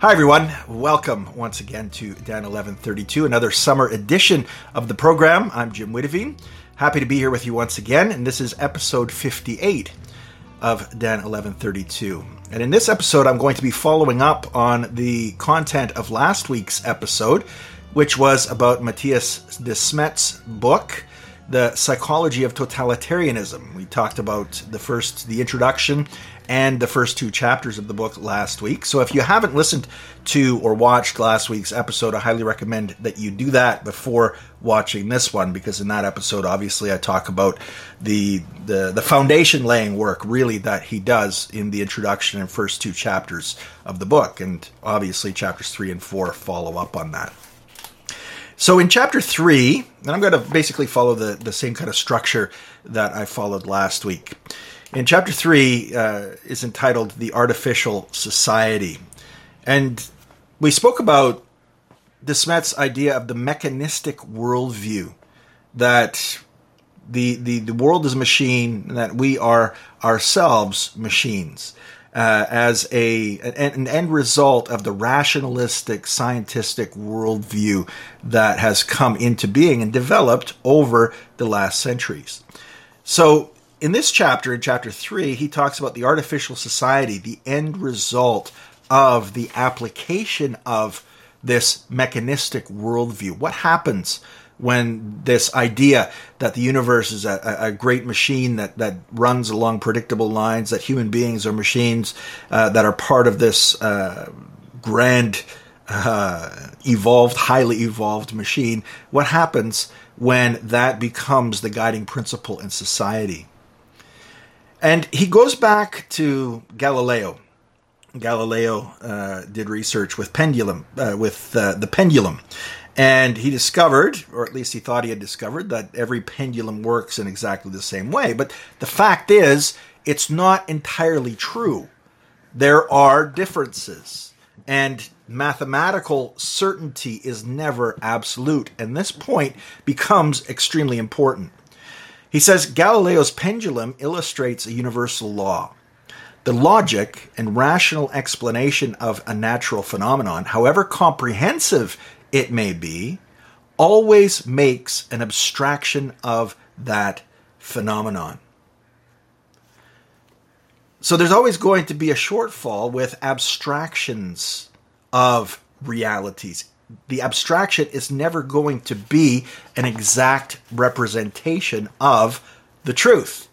Hi, everyone. Welcome once again to Dan 1132, another summer edition of the program. I'm Jim Witteveen. Happy to be here with you once again, and this is episode 58 of Dan 1132. And in this episode, I'm going to be following up on the content of last week's episode, which was about Mattias Desmet's book, The Psychology of Totalitarianism. We talked about the first, the introduction, and the first two chapters of the book last week. So if you haven't listened to or watched last week's episode, I highly recommend that you do that before watching this one because in that episode obviously I talk about the the, the foundation laying work really that he does in the introduction and first two chapters of the book and obviously chapters 3 and 4 follow up on that. So in chapter three, and I'm going to basically follow the, the same kind of structure that I followed last week. In chapter three uh, is entitled "The Artificial Society," and we spoke about Desmet's idea of the mechanistic worldview that the, the the world is a machine, and that we are ourselves machines. Uh, as a an, an, end result of the rationalistic scientific worldview that has come into being and developed over the last centuries. So in this chapter, in chapter three, he talks about the artificial society, the end result of the application of this mechanistic worldview. What happens when this idea that the universe is a, a great machine that, that runs along predictable lines, that human beings are machines uh, that are part of this uh, grand, uh, evolved, highly evolved machine, what happens when that becomes the guiding principle in society? And he goes back to Galileo. Galileo uh, did research with pendulum, uh, with uh, the pendulum, and he discovered, or at least he thought he had discovered, that every pendulum works in exactly the same way. But the fact is, it's not entirely true. There are differences, and mathematical certainty is never absolute. And this point becomes extremely important. He says Galileo's pendulum illustrates a universal law. The logic and rational explanation of a natural phenomenon, however comprehensive it may be, always makes an abstraction of that phenomenon. So there's always going to be a shortfall with abstractions of realities the abstraction is never going to be an exact representation of the truth.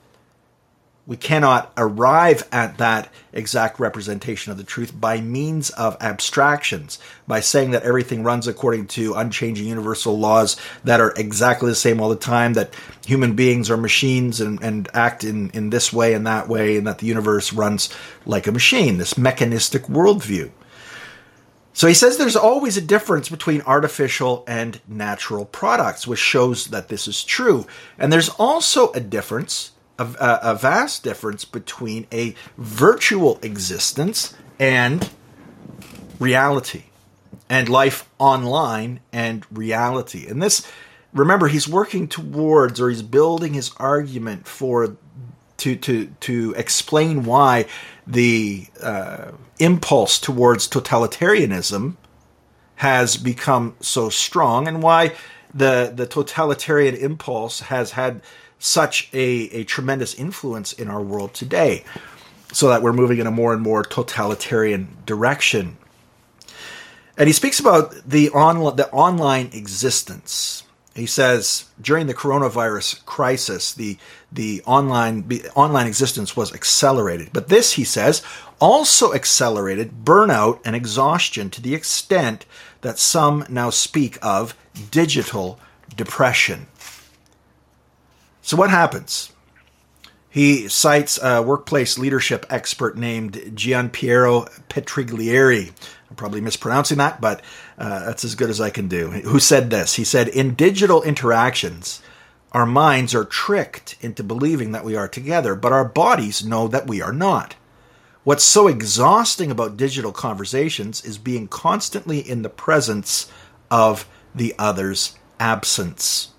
We cannot arrive at that exact representation of the truth by means of abstractions, by saying that everything runs according to unchanging universal laws that are exactly the same all the time, that human beings are machines and, and act in, in this way and that way, and that the universe runs like a machine, this mechanistic worldview. So he says there's always a difference between artificial and natural products, which shows that this is true. And there's also a difference, a, a vast difference between a virtual existence and reality, and life online and reality. And this, remember, he's working towards or he's building his argument for to to to explain why the uh, impulse towards totalitarianism has become so strong and why the the totalitarian impulse has had such a, a tremendous influence in our world today so that we're moving in a more and more totalitarian direction. And he speaks about the on the online existence he says during the coronavirus crisis, the the online the online existence was accelerated, but this, he says, also accelerated burnout and exhaustion to the extent that some now speak of digital depression. So what happens? He cites a workplace leadership expert named Gianpiero Petriglieri. I'm probably mispronouncing that, but uh, that's as good as I can do. Who said this? He said, In digital interactions, our minds are tricked into believing that we are together, but our bodies know that we are not. What's so exhausting about digital conversations is being constantly in the presence of the other's absence.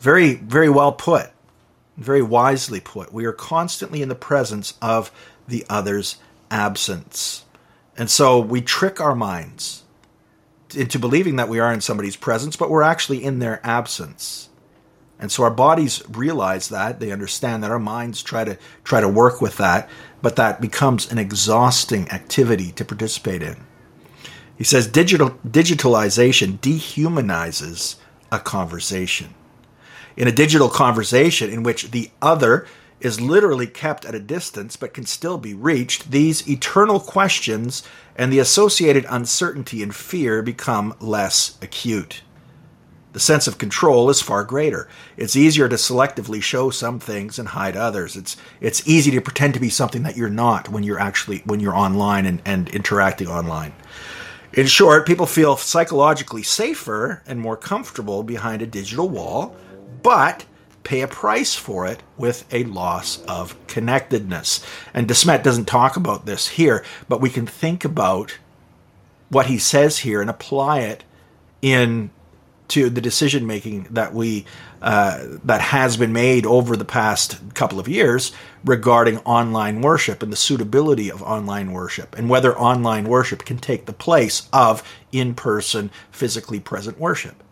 Very, very well put, very wisely put. We are constantly in the presence of the other's absence. And so we trick our minds into believing that we are in somebody's presence, but we're actually in their absence. And so our bodies realize that, they understand that our minds try to try to work with that, but that becomes an exhausting activity to participate in. He says digital digitalization dehumanizes a conversation. In a digital conversation in which the other is literally kept at a distance but can still be reached, these eternal questions and the associated uncertainty and fear become less acute. The sense of control is far greater. It's easier to selectively show some things and hide others. It's it's easy to pretend to be something that you're not when you're actually when you're online and, and interacting online. In short, people feel psychologically safer and more comfortable behind a digital wall, but pay a price for it with a loss of connectedness. And Desmet doesn't talk about this here, but we can think about what he says here and apply it in to the decision making that we uh, that has been made over the past couple of years regarding online worship and the suitability of online worship and whether online worship can take the place of in-person physically present worship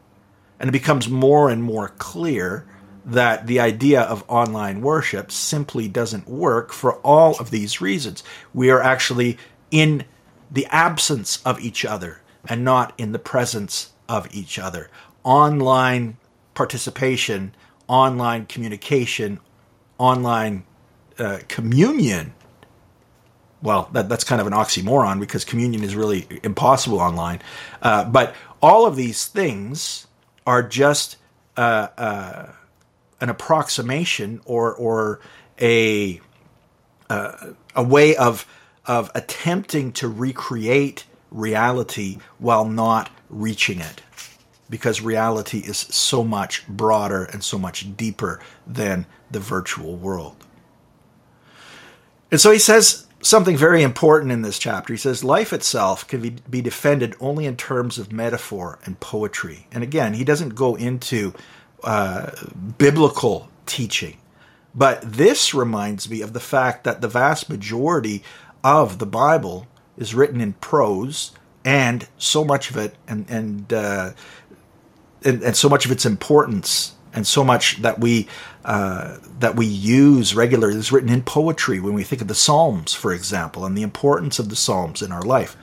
and it becomes more and more clear that the idea of online worship simply doesn't work for all of these reasons. We are actually in the absence of each other and not in the presence of each other. Online participation, online communication, online uh, communion. Well, that, that's kind of an oxymoron because communion is really impossible online. Uh, but all of these things are just uh, uh an approximation or or a uh, a way of of attempting to recreate reality while not reaching it because reality is so much broader and so much deeper than the virtual world. And so he says something very important in this chapter. He says life itself can be, be defended only in terms of metaphor and poetry. And again, he doesn't go into uh, biblical teaching. But this reminds me of the fact that the vast majority of the Bible is written in prose, and so much of it, and and uh, and, and, so much of its importance, and so much that we uh, that we use regularly is written in poetry. When we think of the Psalms, for example, and the importance of the Psalms in our life,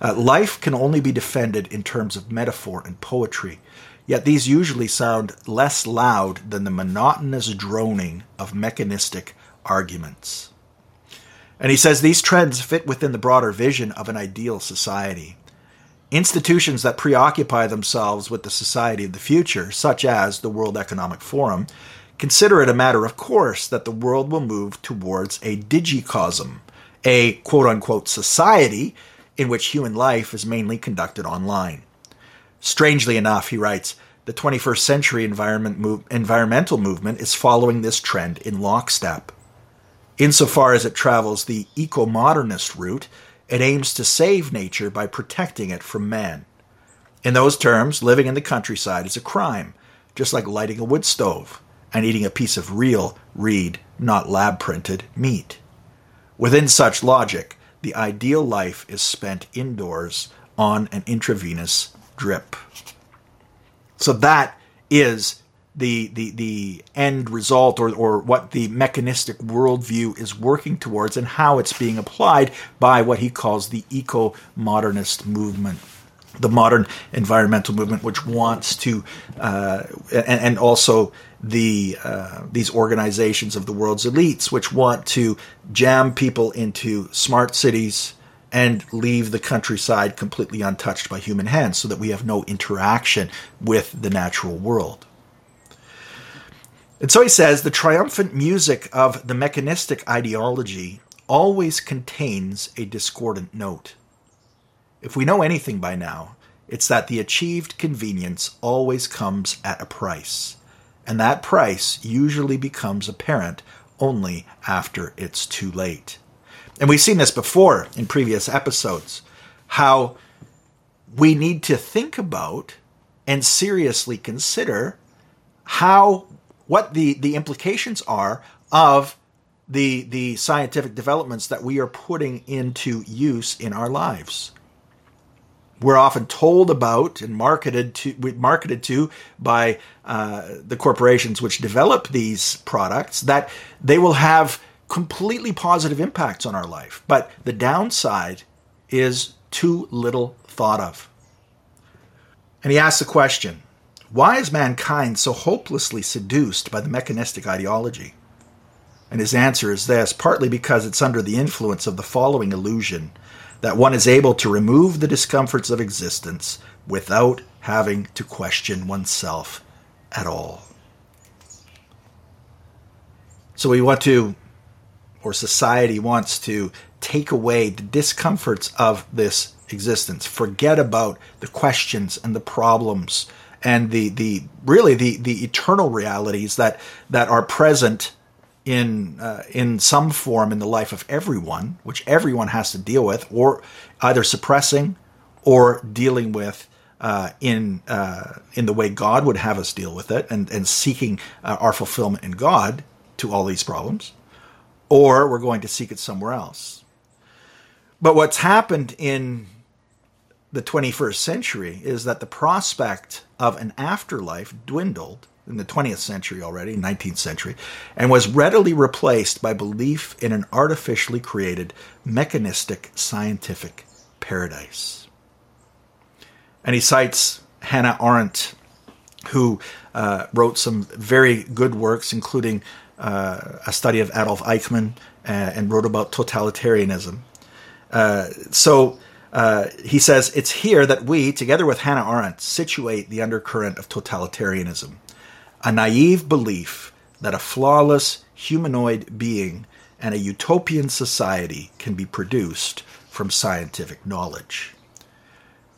uh, life can only be defended in terms of metaphor and poetry. Yet these usually sound less loud than the monotonous droning of mechanistic arguments. And he says these trends fit within the broader vision of an ideal society. Institutions that preoccupy themselves with the society of the future, such as the World Economic Forum, consider it a matter of course that the world will move towards a digicosm, a quote unquote society in which human life is mainly conducted online. Strangely enough, he writes, the 21st century environment environmental movement is following this trend in lockstep. Insofar as it travels the eco modernist route, it aims to save nature by protecting it from man. In those terms, living in the countryside is a crime, just like lighting a wood stove and eating a piece of real, reed, not lab printed meat. Within such logic, the ideal life is spent indoors on an intravenous drip. So that is the the the end result or or what the mechanistic worldview is working towards and how it's being applied by what he calls the eco modernist movement the modern environmental movement, which wants to, uh, and, and, also the uh, these organizations of the world's elites, which want to jam people into smart cities, and leave the countryside completely untouched by human hands so that we have no interaction with the natural world. And so he says the triumphant music of the mechanistic ideology always contains a discordant note. If we know anything by now, it's that the achieved convenience always comes at a price, and that price usually becomes apparent only after it's too late. And we've seen this before in previous episodes how we need to think about and seriously consider how what the, the implications are of the the scientific developments that we are putting into use in our lives. We're often told about and marketed to marketed to by uh, the corporations which develop these products that they will have completely positive impacts on our life. But the downside is too little thought of. And he asks the question why is mankind so hopelessly seduced by the mechanistic ideology? And his answer is this partly because it's under the influence of the following illusion that one is able to remove the discomforts of existence without having to question oneself at all. So we want to, or society wants to, take away the discomforts of this existence. Forget about the questions and the problems and the the really the the eternal realities that that are present in uh, in some form in the life of everyone, which everyone has to deal with, or either suppressing or dealing with uh, in uh, in the way God would have us deal with it, and and seeking uh, our fulfillment in God to all these problems, or we're going to seek it somewhere else. But what's happened in the 21st century is that the prospect of an afterlife dwindled in the 20th century already, 19th century, and was readily replaced by belief in an artificially created mechanistic scientific paradise. And he cites Hannah Arendt, who uh, wrote some very good works, including uh, a study of Adolf Eichmann uh, and wrote about totalitarianism. Uh, so uh, he says, It's here that we, together with Hannah Arendt, situate the undercurrent of totalitarianism a naive belief that a flawless humanoid being and a utopian society can be produced from scientific knowledge.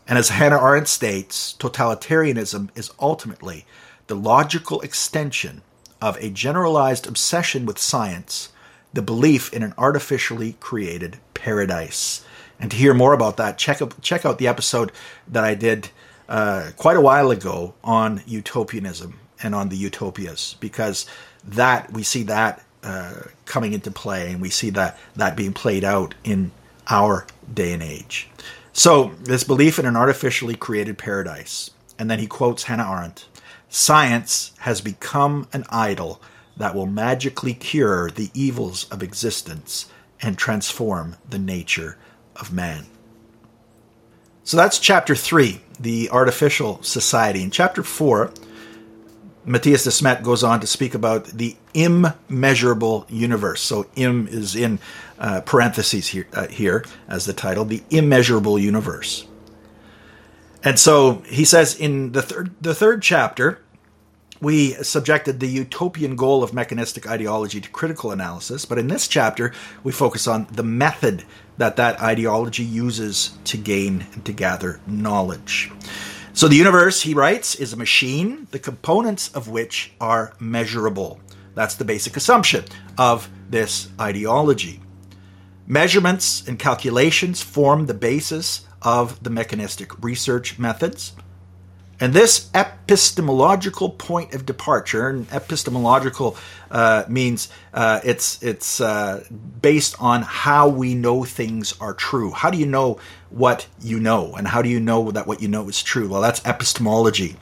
And as Hannah Arendt states, totalitarianism is ultimately the logical extension of a generalized obsession with science, the belief in an artificially created paradise. And to hear more about that, check out, check out the episode that I did uh, quite a while ago on utopianism and on the utopias, because that we see that uh, coming into play, and we see that that being played out in our day and age. So this belief in an artificially created paradise, and then he quotes Hannah Arendt: "Science has become an idol that will magically cure the evils of existence and transform the nature of man." So that's chapter three, the artificial society. In chapter four Mattias Desmet goes on to speak about the immeasurable universe. So, im is in uh, parentheses here, uh, here as the title, the immeasurable universe. And so he says in the third, the third chapter, we subjected the utopian goal of mechanistic ideology to critical analysis, but in this chapter, we focus on the method that that ideology uses to gain and to gather knowledge. So the universe, he writes, is a machine, the components of which are measurable. That's the basic assumption of this ideology. Measurements and calculations form the basis of the mechanistic research methods. And this epistemological point of departure, and epistemological uh, means uh, it's it's uh, based on how we know things are true. How do you know what you know, and how do you know that what you know is true? Well, that's epistemology.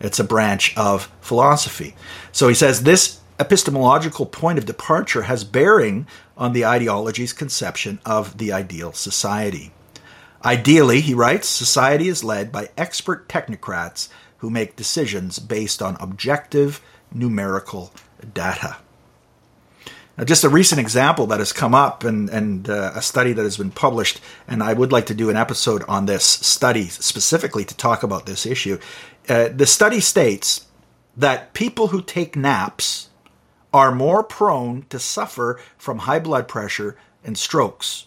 It's a branch of philosophy. So he says this epistemological point of departure has bearing on the ideology's conception of the ideal society. Ideally, he writes, society is led by expert technocrats who make decisions based on objective numerical data. Now, just a recent example that has come up and, and uh, a study that has been published, and I would like to do an episode on this study specifically to talk about this issue. Uh, the study states that people who take naps are more prone to suffer from high blood pressure and strokes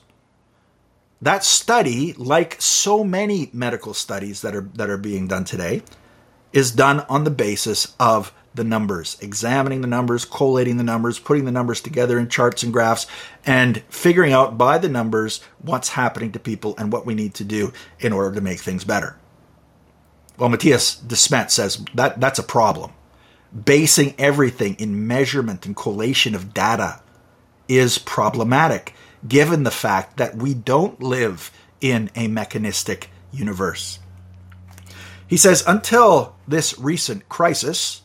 that study, like so many medical studies that are that are being done today, is done on the basis of the numbers, examining the numbers, collating the numbers, putting the numbers together in charts and graphs, and figuring out by the numbers what's happening to people and what we need to do in order to make things better. Well, Mattias Desmet says that that's a problem. Basing everything in measurement and collation of data is problematic, given the fact that we don't live in a mechanistic universe. He says, until this recent crisis,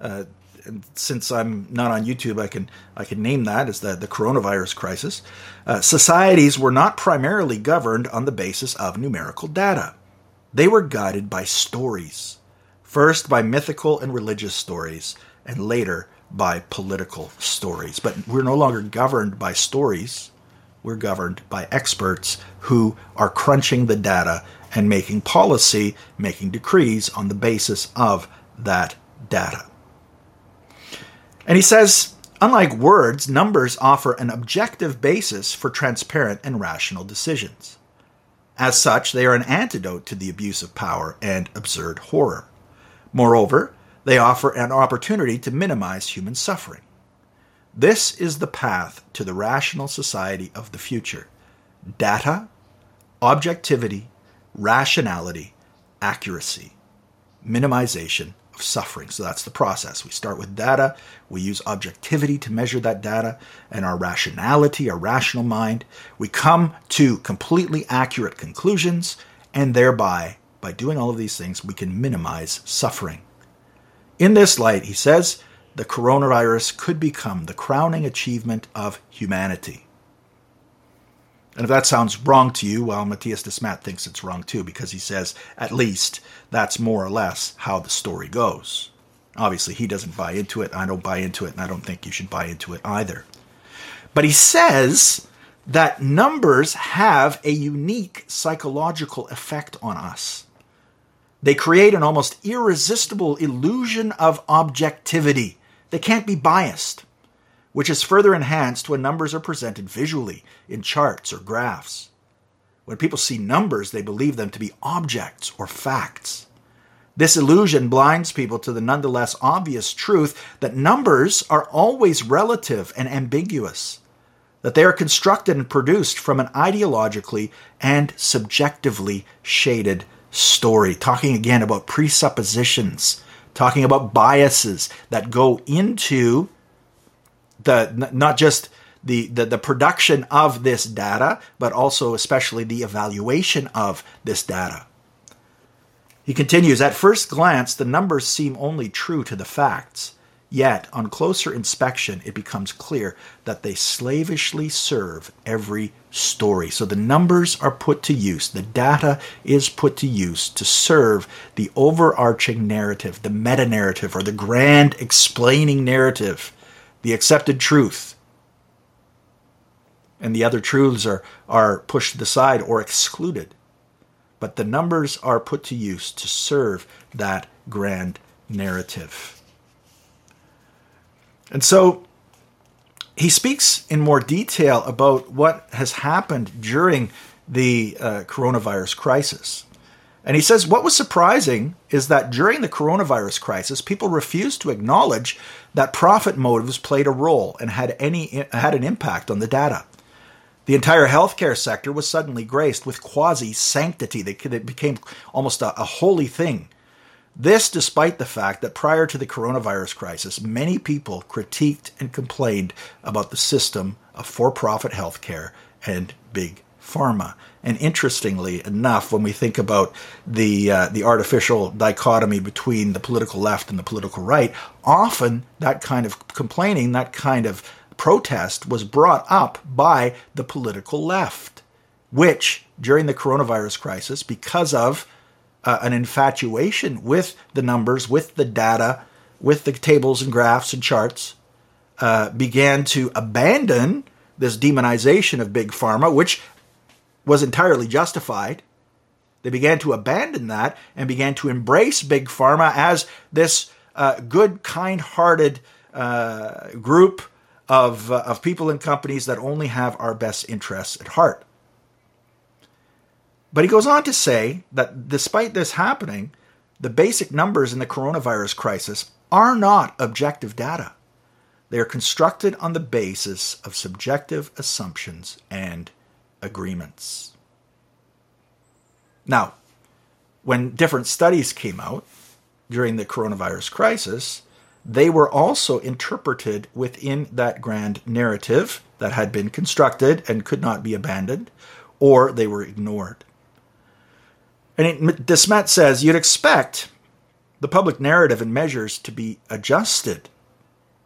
uh, and since I'm not on YouTube, I can I can name that as the, the coronavirus crisis. Uh, societies were not primarily governed on the basis of numerical data. They were guided by stories, first by mythical and religious stories, and later by political stories. But we're no longer governed by stories. We're governed by experts who are crunching the data and making policy, making decrees on the basis of that data. And he says, unlike words, numbers offer an objective basis for transparent and rational decisions. As such, they are an antidote to the abuse of power and absurd horror. Moreover, they offer an opportunity to minimize human suffering. This is the path to the rational society of the future data, objectivity, rationality, accuracy, minimization, of suffering. So that's the process. We start with data, we use objectivity to measure that data, and our rationality, our rational mind. We come to completely accurate conclusions, and thereby, by doing all of these things, we can minimize suffering. In this light, he says, the coronavirus could become the crowning achievement of humanity. And if that sounds wrong to you, well, Mattias Desmet thinks it's wrong too, because he says, at least, that's more or less how the story goes. Obviously, he doesn't buy into it. I don't buy into it, and I don't think you should buy into it either. But he says that numbers have a unique psychological effect on us. They create an almost irresistible illusion of objectivity. They can't be biased which is further enhanced when numbers are presented visually in charts or graphs. When people see numbers, they believe them to be objects or facts. This illusion blinds people to the nonetheless obvious truth that numbers are always relative and ambiguous, that they are constructed and produced from an ideologically and subjectively shaded story. Talking again about presuppositions, talking about biases that go into the not just the, the, the production of this data, but also especially the evaluation of this data. He continues At first glance, the numbers seem only true to the facts. Yet, on closer inspection, it becomes clear that they slavishly serve every story. So the numbers are put to use, the data is put to use to serve the overarching narrative, the meta narrative, or the grand explaining narrative the accepted truth. And the other truths are, are pushed to the side or excluded. But the numbers are put to use to serve that grand narrative. And so he speaks in more detail about what has happened during the uh, coronavirus crisis. And he says what was surprising is that during the coronavirus crisis, people refused to acknowledge that profit motives played a role and had any had an impact on the data. The entire healthcare sector was suddenly graced with quasi sanctity that it became almost a, a holy thing. This, despite the fact that prior to the coronavirus crisis, many people critiqued and complained about the system of for profit healthcare and big pharma. And interestingly enough, when we think about the uh, the artificial dichotomy between the political left and the political right, often that kind of complaining, that kind of protest was brought up by the political left, which during the coronavirus crisis, because of uh, an infatuation with the numbers, with the data, with the tables and graphs and charts, uh, began to abandon this demonization of big pharma, which was entirely justified. They began to abandon that and began to embrace big pharma as this uh, good, kind-hearted uh, group of uh, of people and companies that only have our best interests at heart. But he goes on to say that despite this happening, the basic numbers in the coronavirus crisis are not objective data. They are constructed on the basis of subjective assumptions and agreements. Now, when different studies came out during the coronavirus crisis, they were also interpreted within that grand narrative that had been constructed and could not be abandoned, or they were ignored. And it, Desmet says you'd expect the public narrative and measures to be adjusted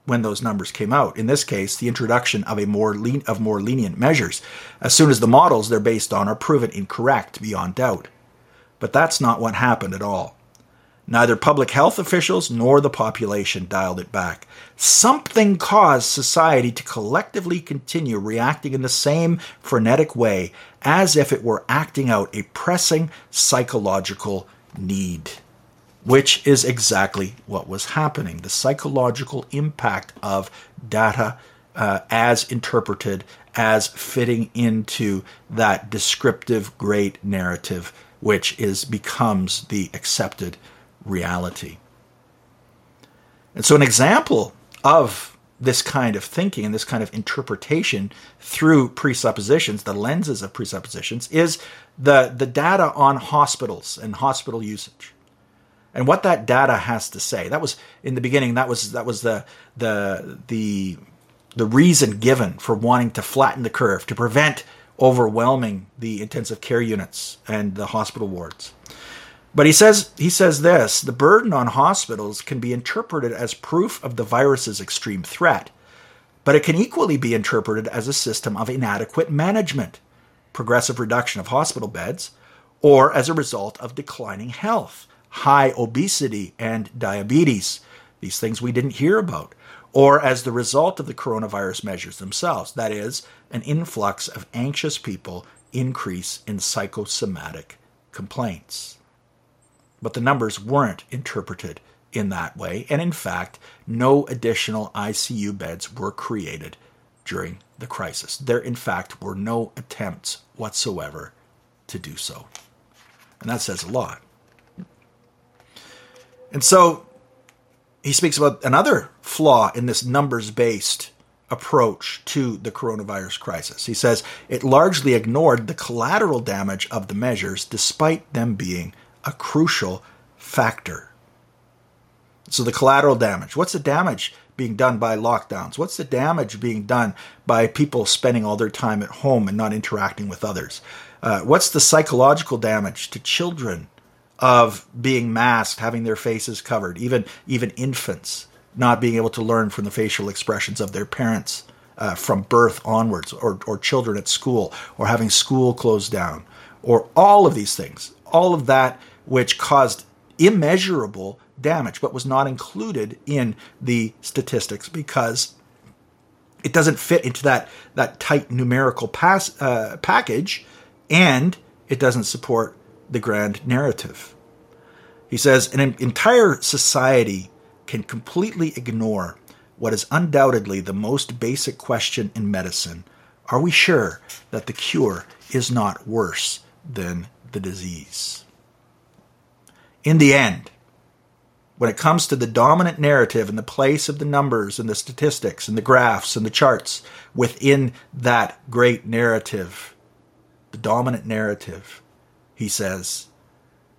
when those numbers came out. In this case, the introduction of a more lean, of more lenient measures, as soon as the models they're based on are proven incorrect beyond doubt. But that's not what happened at all. Neither public health officials nor the population dialed it back. Something caused society to collectively continue reacting in the same frenetic way as if it were acting out a pressing psychological need, which is exactly what was happening. The psychological impact of data uh, as interpreted, as fitting into that descriptive great narrative, which is becomes the accepted reality. And so, an example of this kind of thinking and this kind of interpretation through presuppositions, the lenses of presuppositions, is the, the data on hospitals and hospital usage. And what that data has to say. That was in the beginning, that was that was the the the the reason given for wanting to flatten the curve, to prevent overwhelming the intensive care units and the hospital wards. But he says he says this, the burden on hospitals can be interpreted as proof of the virus's extreme threat, but it can equally be interpreted as a system of inadequate management, progressive reduction of hospital beds, or as a result of declining health, high obesity and diabetes, these things we didn't hear about, or as the result of the coronavirus measures themselves, that is, an influx of anxious people, increase in psychosomatic complaints. But the numbers weren't interpreted in that way, and in fact, no additional ICU beds were created during the crisis. There, in fact, were no attempts whatsoever to do so. And that says a lot. And so he speaks about another flaw in this numbers based approach to the coronavirus crisis. He says it largely ignored the collateral damage of the measures despite them being a crucial factor. So, the collateral damage. What's the damage being done by lockdowns? What's the damage being done by people spending all their time at home and not interacting with others? Uh, what's the psychological damage to children of being masked, having their faces covered, even even infants not being able to learn from the facial expressions of their parents uh, from birth onwards, or or children at school, or having school closed down, or all of these things, all of that which caused immeasurable damage, but was not included in the statistics because it doesn't fit into that, that tight numerical pass, uh, package and it doesn't support the grand narrative. He says an entire society can completely ignore what is undoubtedly the most basic question in medicine Are we sure that the cure is not worse than the disease? In the end, when it comes to the dominant narrative and the place of the numbers and the statistics and the graphs and the charts within that great narrative, the dominant narrative, he says,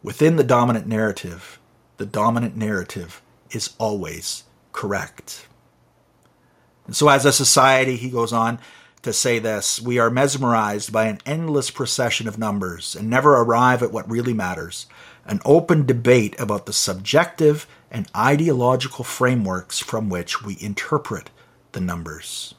within the dominant narrative, the dominant narrative is always correct. And so, as a society, he goes on to say this we are mesmerized by an endless procession of numbers and never arrive at what really matters an open debate about the subjective and ideological frameworks from which we interpret the numbers.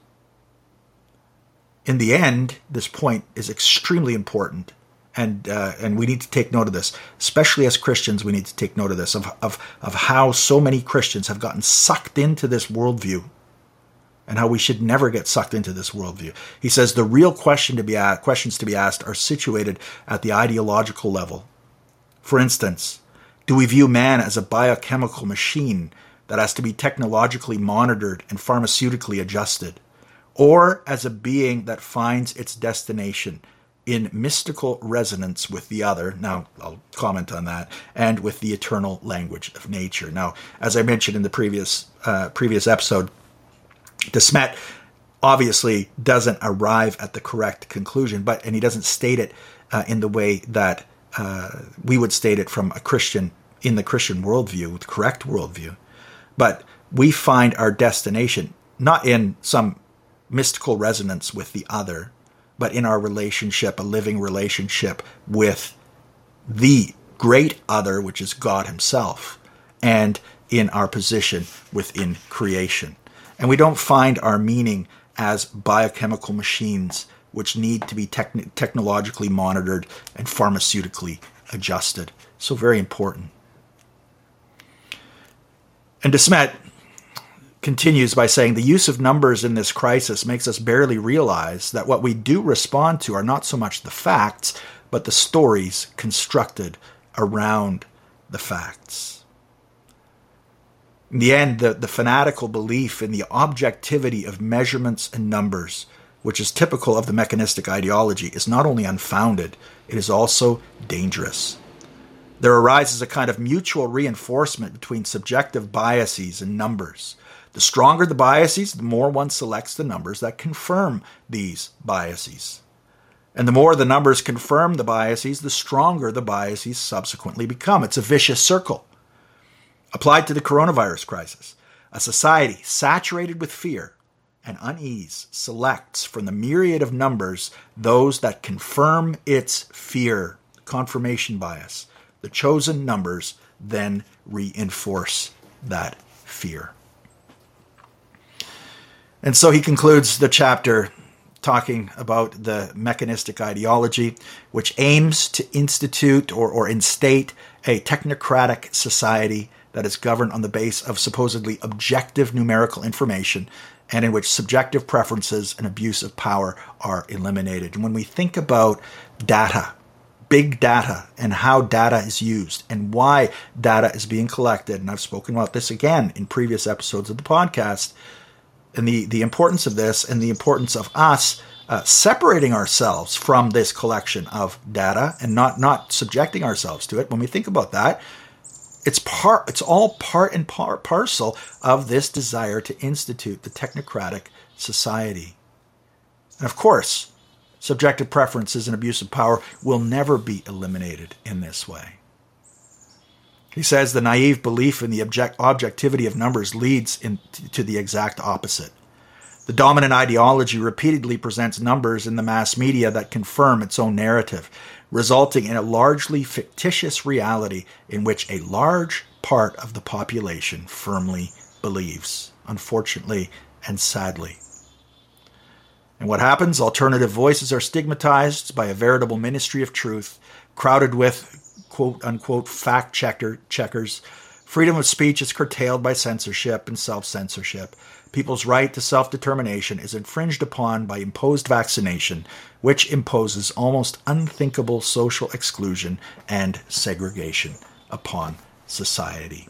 In the end, this point is extremely important, and uh, and we need to take note of this, especially as Christians. We need to take note of this of, of of how so many Christians have gotten sucked into this worldview, and how we should never get sucked into this worldview. He says the real question to be questions to be asked are situated at the ideological level, for instance, do we view man as a biochemical machine that has to be technologically monitored and pharmaceutically adjusted, or as a being that finds its destination in mystical resonance with the other? Now, I'll comment on that, and with the eternal language of nature. Now, as I mentioned in the previous uh, previous episode, Desmet obviously doesn't arrive at the correct conclusion, but and he doesn't state it uh, in the way that uh, we would state it from a Christian in the Christian worldview, the correct worldview. But we find our destination not in some mystical resonance with the other, but in our relationship, a living relationship with the great other, which is God Himself, and in our position within creation. And we don't find our meaning as biochemical machines which need to be techn- technologically monitored and pharmaceutically adjusted. So, very important. And Desmet continues by saying the use of numbers in this crisis makes us barely realize that what we do respond to are not so much the facts, but the stories constructed around the facts. In the end, the, the fanatical belief in the objectivity of measurements and numbers, which is typical of the mechanistic ideology, is not only unfounded, it is also dangerous. There arises a kind of mutual reinforcement between subjective biases and numbers the stronger the biases, the more one selects the numbers that confirm these biases. And the more the numbers confirm the biases, the stronger the biases subsequently become. It's a vicious circle. Applied to the coronavirus crisis, a society saturated with fear and unease selects from the myriad of numbers those that confirm its fear, confirmation bias. The chosen numbers then reinforce that fear. And so he concludes the chapter talking about the mechanistic ideology, which aims to institute or, or instate a technocratic society that is governed on the base of supposedly objective numerical information and in which subjective preferences and abuse of power are eliminated. And when we think about data, big data, and how data is used and why data is being collected, and I've spoken about this again in previous episodes of the podcast, and the, the importance of this and the importance of us uh, separating ourselves from this collection of data and not not subjecting ourselves to it. When we think about that, it's part it's all part and par- parcel of this desire to institute the technocratic society. And of course, subjective preferences and abuse of power will never be eliminated in this way. He says the naive belief in the object- objectivity of numbers leads in, to the exact opposite. The dominant ideology repeatedly presents numbers in the mass media that confirm its own narrative, resulting in a largely fictitious reality in which a large part of the population firmly believes, unfortunately and sadly. And what happens? Alternative voices are stigmatized by a veritable ministry of truth, crowded with quote unquote fact checker checkers. Freedom of speech is curtailed by censorship and self censorship. People's right to self determination is infringed upon by imposed vaccination, which imposes almost unthinkable social exclusion and segregation upon society.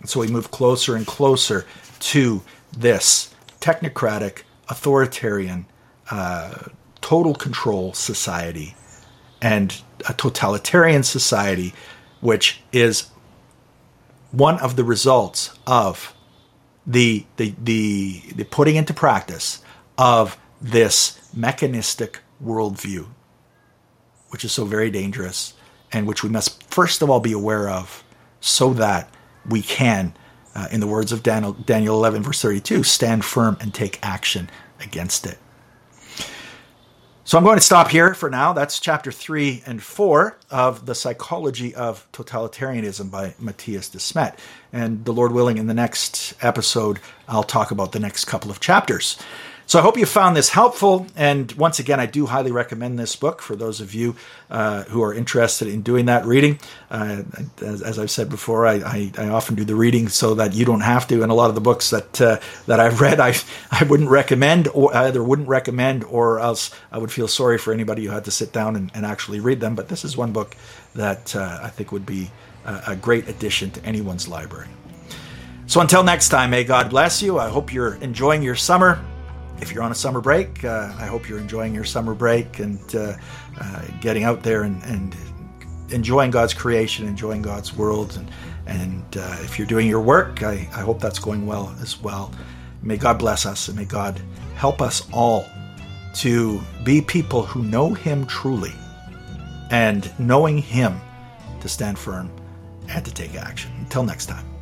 And so we move closer and closer to this technocratic, authoritarian, uh, total control society and a totalitarian society, which is one of the results of the, the, the, the putting into practice of this mechanistic worldview, which is so very dangerous and which we must first of all be aware of so that we can, uh, in the words of Daniel, Daniel 11, verse 32, stand firm and take action against it. So I'm going to stop here for now. That's chapter three and four of The Psychology of Totalitarianism by Mattias Desmet. And the Lord willing, in the next episode, I'll talk about the next couple of chapters. So I hope you found this helpful. And once again, I do highly recommend this book for those of you uh, who are interested in doing that reading. Uh, as, as, I've said before, I, I, I, often do the reading so that you don't have to. And a lot of the books that uh, that I've read, I I wouldn't recommend, or either wouldn't recommend, or else I would feel sorry for anybody who had to sit down and, and actually read them. But this is one book that uh, I think would be a, a great addition to anyone's library. So until next time, may God bless you. I hope you're enjoying your summer if you're on a summer break, uh, I hope you're enjoying your summer break and uh, uh, getting out there and, and, enjoying God's creation, enjoying God's world. And, and uh, if you're doing your work, I, I hope that's going well as well. May God bless us and may God help us all to be people who know Him truly and knowing Him to stand firm and to take action. Until next time.